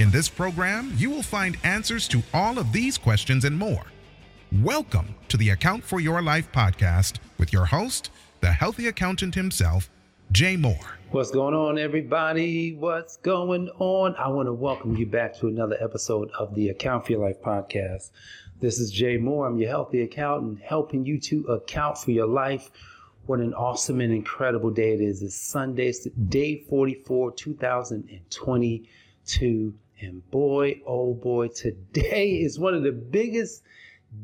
In this program, you will find answers to all of these questions and more. Welcome to the Account for Your Life podcast with your host, the healthy accountant himself, Jay Moore. What's going on, everybody? What's going on? I want to welcome you back to another episode of the Account for Your Life podcast. This is Jay Moore. I'm your healthy accountant, helping you to account for your life. What an awesome and incredible day it is. It's Sunday, day 44, 2022. And boy, oh boy, today is one of the biggest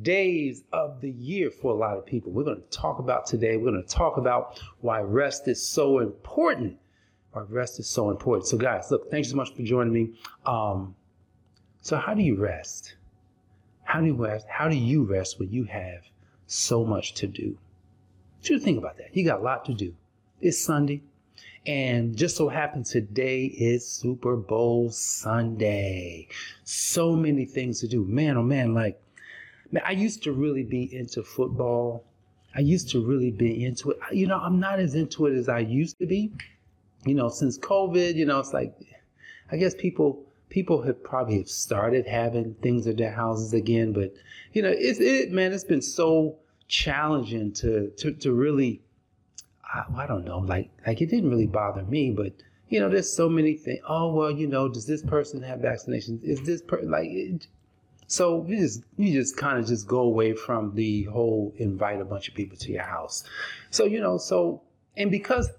days of the year for a lot of people. We're going to talk about today. We're going to talk about why rest is so important. Why rest is so important. So, guys, look, thanks so much for joining me. Um, so, how do you rest? How do you rest? How do you rest when you have so much to do? Just think about that. You got a lot to do. It's Sunday. And just so happens today is Super Bowl Sunday. So many things to do. Man, oh man, like Man, I used to really be into football. I used to really be into it. You know, I'm not as into it as I used to be. You know, since COVID, you know, it's like I guess people people have probably have started having things at their houses again, but you know, it's it man, it's been so challenging to to to really I, I don't know, like like it didn't really bother me, but you know, there's so many things. Oh well, you know, does this person have vaccinations? Is this person like? It, so you just you just kind of just go away from the whole invite a bunch of people to your house. So you know, so and because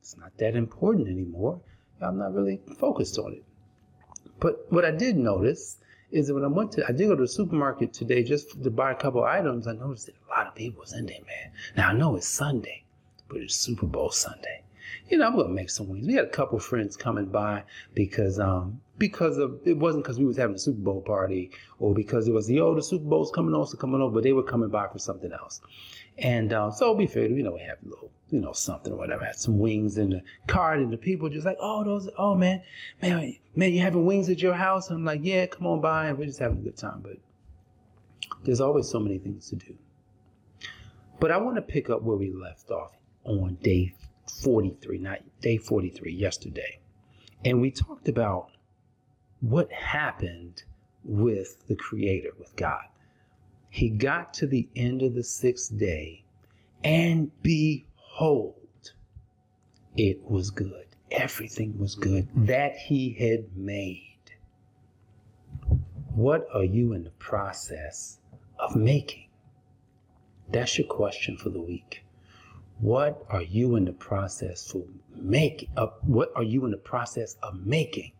it's not that important anymore, I'm not really focused on it. But what I did notice is that when I went to I did go to the supermarket today just to buy a couple items, I noticed that a lot of people was in there, man. Now I know it's Sunday, but it's Super Bowl Sunday you know, I'm gonna make some wings. We had a couple friends coming by because um because of it wasn't because we was having a Super Bowl party or because it was the oh the Super Bowl's coming on, so coming over, but they were coming by for something else. And uh, so we figured, you know, we have a little, you know, something or whatever. Had some wings in the cart, and the people just like, oh, those, oh man, man, man, you having wings at your house? And I'm like, yeah, come on by, and we're just having a good time. But there's always so many things to do. But I want to pick up where we left off on day 43, not day 43, yesterday. And we talked about what happened with the Creator, with God. He got to the end of the sixth day, and behold, it was good. Everything was good mm. that He had made. What are you in the process of making? That's your question for the week. What are you in the process for make uh, what are you in the process of making?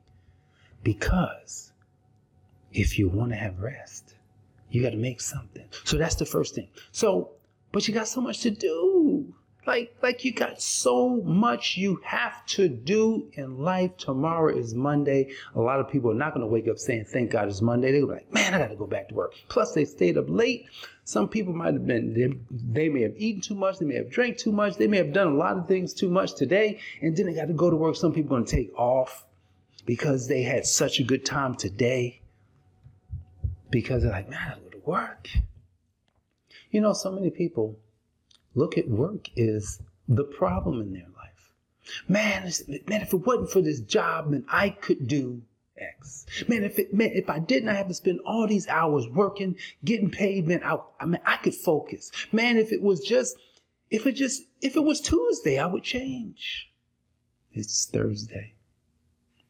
Because if you want to have rest, you got to make something. So that's the first thing. So, but you got so much to do. Like, like you got so much you have to do in life. Tomorrow is Monday. A lot of people are not going to wake up saying, thank God it's Monday. They'll be like, man, I got to go back to work. Plus they stayed up late. Some people might have been, they, they may have eaten too much. They may have drank too much. They may have done a lot of things too much today. And then they got to go to work. Some people are going to take off because they had such a good time today. Because they're like, man, I got to go to work. You know, so many people look at work is the problem in their life. Man, man, if it wasn't for this job, man, I could do X. Man, if it man, if I did not have to spend all these hours working, getting paid, man, I, I mean, I could focus. Man, if it was just, if it just, if it was Tuesday, I would change. It's Thursday.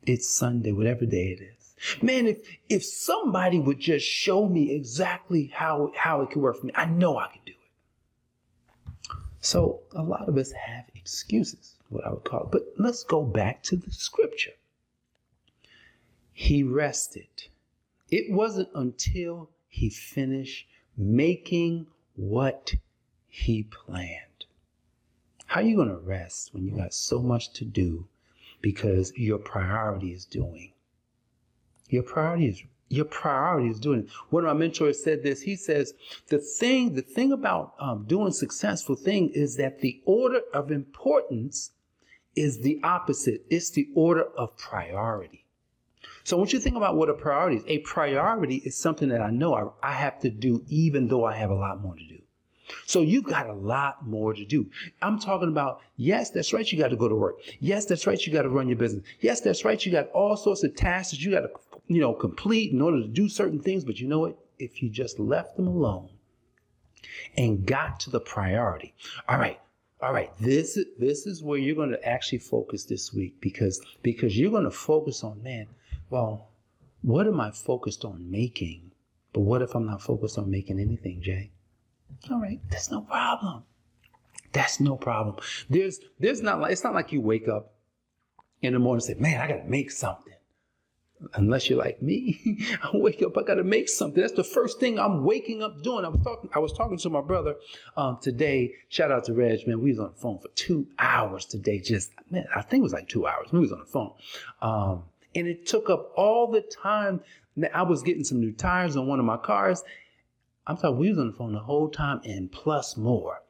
It's Sunday, whatever day it is. Man, if if somebody would just show me exactly how how it could work for me, I know I could do. So a lot of us have excuses, what I would call it. But let's go back to the scripture. He rested. It wasn't until he finished making what he planned. How are you going to rest when you got so much to do because your priority is doing? Your priority is your priority is doing it. One of my mentors said this. He says the thing, the thing about um, doing successful thing is that the order of importance is the opposite. It's the order of priority. So once you think about what a priority is, a priority is something that I know I, I have to do even though I have a lot more to do. So you've got a lot more to do. I'm talking about, yes, that's right, you got to go to work. Yes, that's right, you got to run your business. Yes, that's right, you got all sorts of tasks that you got to, you know, complete in order to do certain things. But you know what? If you just left them alone and got to the priority, all right, all right, this is this is where you're going to actually focus this week because because you're going to focus on man. Well, what am I focused on making? But what if I'm not focused on making anything, Jay? All right, that's no problem. That's no problem. There's there's not like it's not like you wake up in the morning and say, man, I gotta make something. Unless you're like me, I wake up, I gotta make something. That's the first thing I'm waking up doing. I was talking, I was talking to my brother um, today. Shout out to Reg, man. We was on the phone for two hours today. Just man, I think it was like two hours. We was on the phone, um, and it took up all the time. I was getting some new tires on one of my cars, I'm talking we was on the phone the whole time and plus more.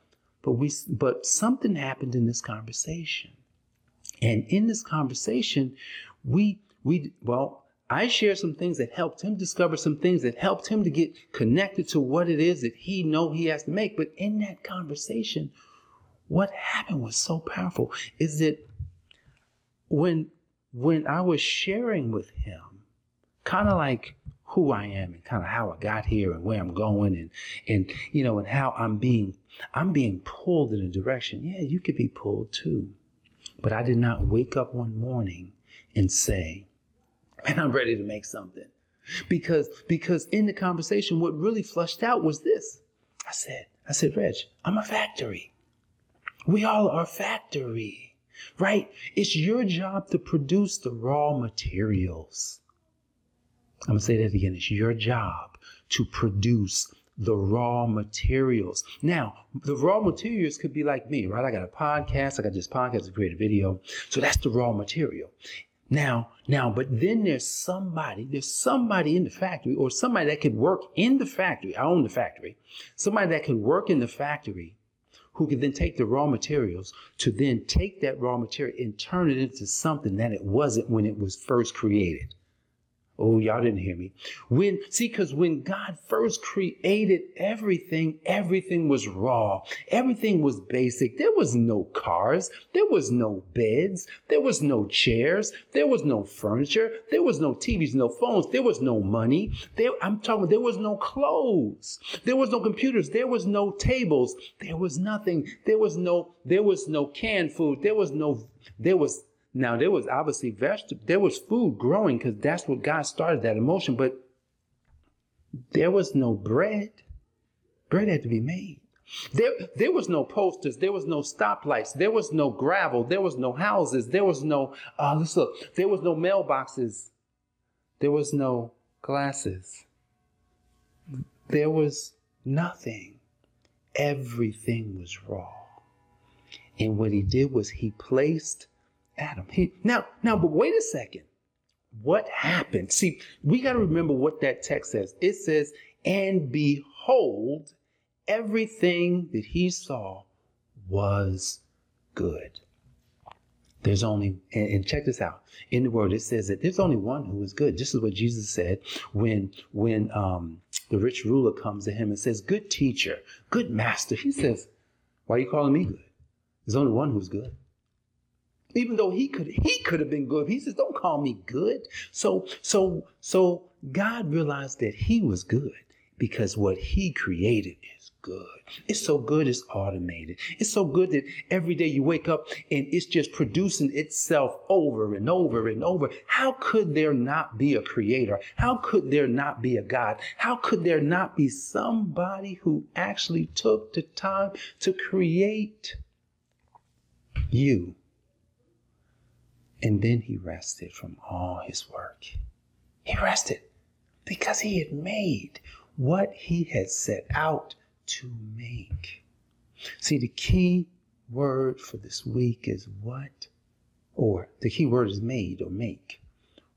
But we but something happened in this conversation. And in this conversation, we we well, I shared some things that helped him discover some things that helped him to get connected to what it is that he know he has to make. But in that conversation, what happened was so powerful is that when when I was sharing with him, kind of like who I am and kind of how I got here and where I'm going and and you know and how I'm being I'm being pulled in a direction. Yeah, you could be pulled too. But I did not wake up one morning and say, "Man, I'm ready to make something." Because because in the conversation what really flushed out was this. I said, I said, "Reg, I'm a factory. We all are factory." Right? It's your job to produce the raw materials. I'm to say that again. It's your job to produce the raw materials. Now, the raw materials could be like me, right? I got a podcast. I got this podcast to create a video. So that's the raw material. Now, now, but then there's somebody, there's somebody in the factory or somebody that could work in the factory. I own the factory. Somebody that could work in the factory who could then take the raw materials to then take that raw material and turn it into something that it wasn't when it was first created. Oh, y'all didn't hear me. When, see, because when God first created everything, everything was raw. Everything was basic. There was no cars. There was no beds. There was no chairs. There was no furniture. There was no TVs, no phones. There was no money. There, I'm talking, there was no clothes. There was no computers. There was no tables. There was nothing. There was no, there was no canned food. There was no, there was now there was obviously vegetable, there was food growing because that's what God started that emotion, but there was no bread. Bread had to be made. There, there was no posters. There was no stoplights. There was no gravel. There was no houses. There was no, uh, let's look. There was no mailboxes. There was no glasses. There was nothing. Everything was raw. And what he did was he placed Adam. He, now, now, but wait a second. What happened? See, we got to remember what that text says. It says, and behold, everything that he saw was good. There's only, and, check this out. In the word, it says that there's only one who is good. This is what Jesus said when, when, um, the rich ruler comes to him and says, good teacher, good master. He says, why are you calling me good? There's only one who's good even though he could he could have been good. He says don't call me good. So so so god realized that he was good because what he created is good. It's so good it's automated. It's so good that every day you wake up and it's just producing itself over and over and over. How could there not be a creator? How could there not be a god? How could there not be somebody who actually took the time to create you and then he rested from all his work. He rested because he had made what he had set out to make. See, the key word for this week is what? Or the key word is made or make.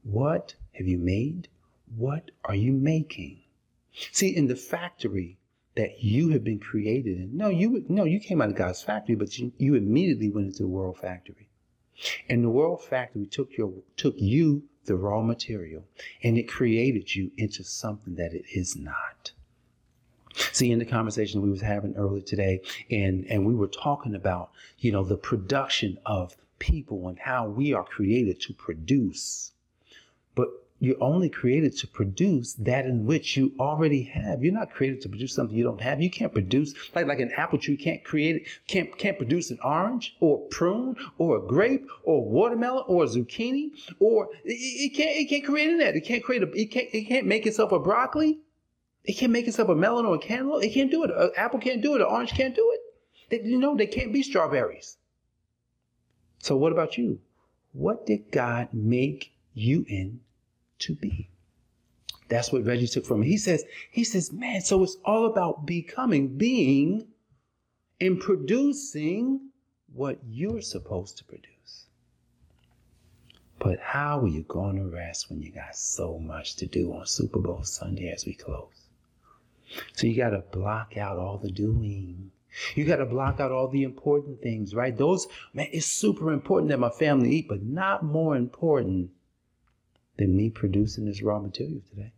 What have you made? What are you making? See, in the factory that you have been created in, no, you no, you came out of God's factory, but you, you immediately went into the world factory. And the world factory took your took you, the raw material, and it created you into something that it is not. See, in the conversation we was having earlier today, and and we were talking about, you know, the production of people and how we are created to produce. But you're only created to produce that in which you already have. You're not created to produce something you don't have. You can't produce like like an apple tree can't create can't can't produce an orange or a prune or a grape or a watermelon or a zucchini or it, it can't it can't create that. It can't create a it can't it can't make itself a broccoli. It can't make itself a melon or a cantaloupe. It can't do it. An apple can't do it. An orange can't do it. They, you know, they can't be strawberries. So what about you? What did God make you in to be? That's what Reggie took from me. He says, he says, man, so it's all about becoming, being, and producing what you're supposed to produce. But how are you going to rest when you got so much to do on Super Bowl Sunday as we close? So you got to block out all the doing. You got to block out all the important things, right? Those, man, it's super important that my family eat, but not more important than me producing this raw material today.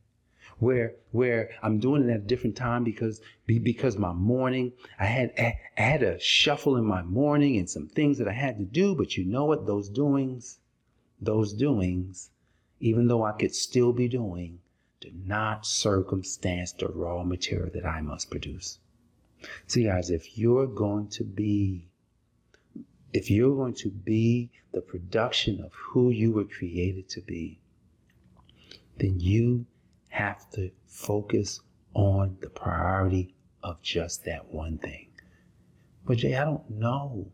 Where, where I'm doing it at a different time because, because my morning, I had, I had a shuffle in my morning and some things that I had to do, but you know what? Those doings, those doings, even though I could still be doing, do not circumstance the raw material that I must produce. See, guys, if you're going to be, if you're going to be the production of who you were created to be, then you have to focus on the priority of just that one thing. But Jay, I don't know.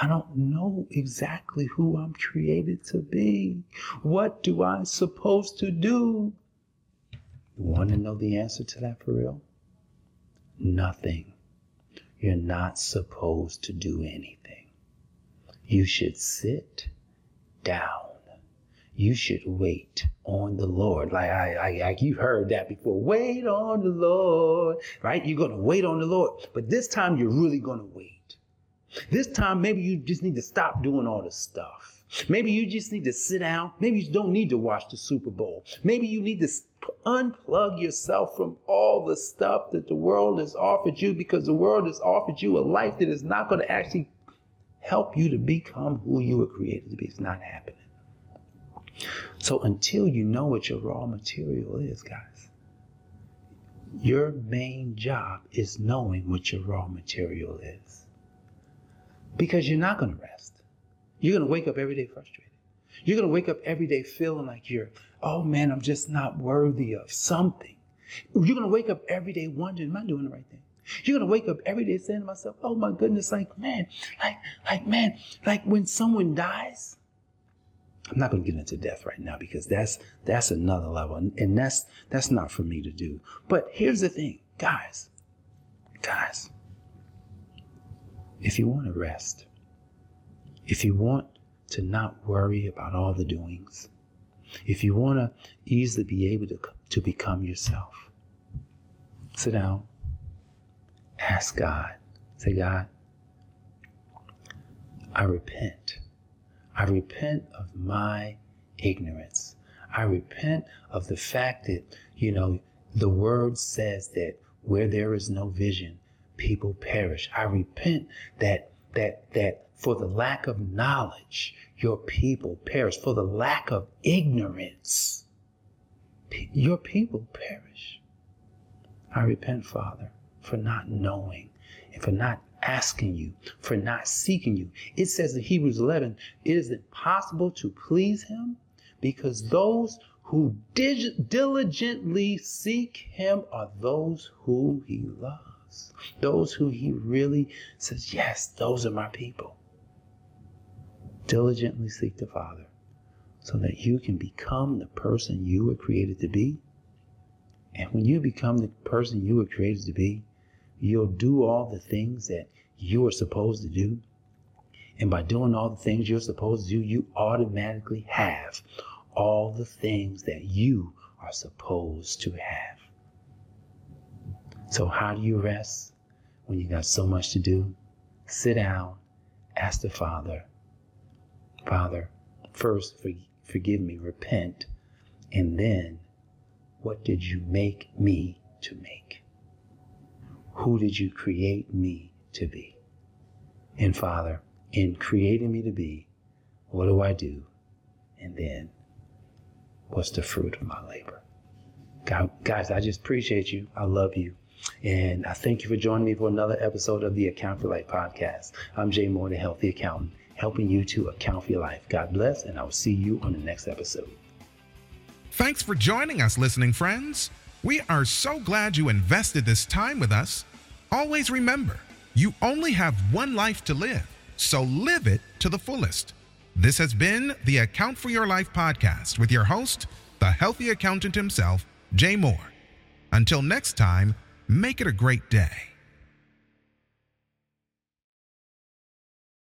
I don't know exactly who I'm created to be. What do I supposed to do? You want to know the answer to that for real? Nothing. You're not supposed to do anything. You should sit down. You should wait on the Lord. Like I, I, like you heard that before. Wait on the Lord, right? You're gonna wait on the Lord, but this time you're really gonna wait. This time, maybe you just need to stop doing all the stuff. Maybe you just need to sit down. Maybe you don't need to watch the Super Bowl. Maybe you need to unplug yourself from all the stuff that the world has offered you because the world has offered you a life that is not going to actually help you to become who you were created to be. It's not happening. So until you know what your raw material is, guys, your main job is knowing what your raw material is. Because you're not going to rest. You're going to wake up every day frustrated. You're going to wake up every day feeling like you're, oh man, I'm just not worthy of something. You're going to wake up every day wondering, am I doing the right thing? You're going to wake up every day saying to myself, oh my goodness, like, man, like, like, man, like when someone dies, I'm not going to get into death right now because that's, that's another level. And, that's, that's not for me to do. But here's the thing, guys, guys, if you want to rest, if you want to not worry about all the doings, if you want to easily be able to, to become yourself, sit down, ask God, say, God, I repent. I repent of my ignorance. I repent of the fact that, you know, the word says that where there is no vision, people perish. I repent that that that for the lack of knowledge, your people perish. For the lack of ignorance, your people perish. I repent, Father, for not knowing and for not asking you, for not seeking you. It says in Hebrews 11, it is impossible to please him because those who dig- diligently seek him are those who he loves. Those who he really says, yes, those are my people diligently seek the Father so that you can become the person you were created to be. And when you become the person you were created to be, you'll do all the things that you are supposed to do. And by doing all the things you're supposed to do, you automatically have all the things that you are supposed to have. So, how do you rest when you got so much to do? Sit down, ask the Father, Father, first for, forgive me, repent, and then what did you make me to make? Who did you create me to be? And Father, in creating me to be, what do I do? And then, what's the fruit of my labor? God, guys, I just appreciate you. I love you. And I thank you for joining me for another episode of the Account for Life podcast. I'm Jay Moore, the Healthy Accountant, helping you to account for your life. God bless, and I will see you on the next episode. Thanks for joining us, listening friends. We are so glad you invested this time with us. Always remember, you only have one life to live, so live it to the fullest. This has been the Account for Your Life podcast with your host, the healthy accountant himself, Jay Moore. Until next time, make it a great day.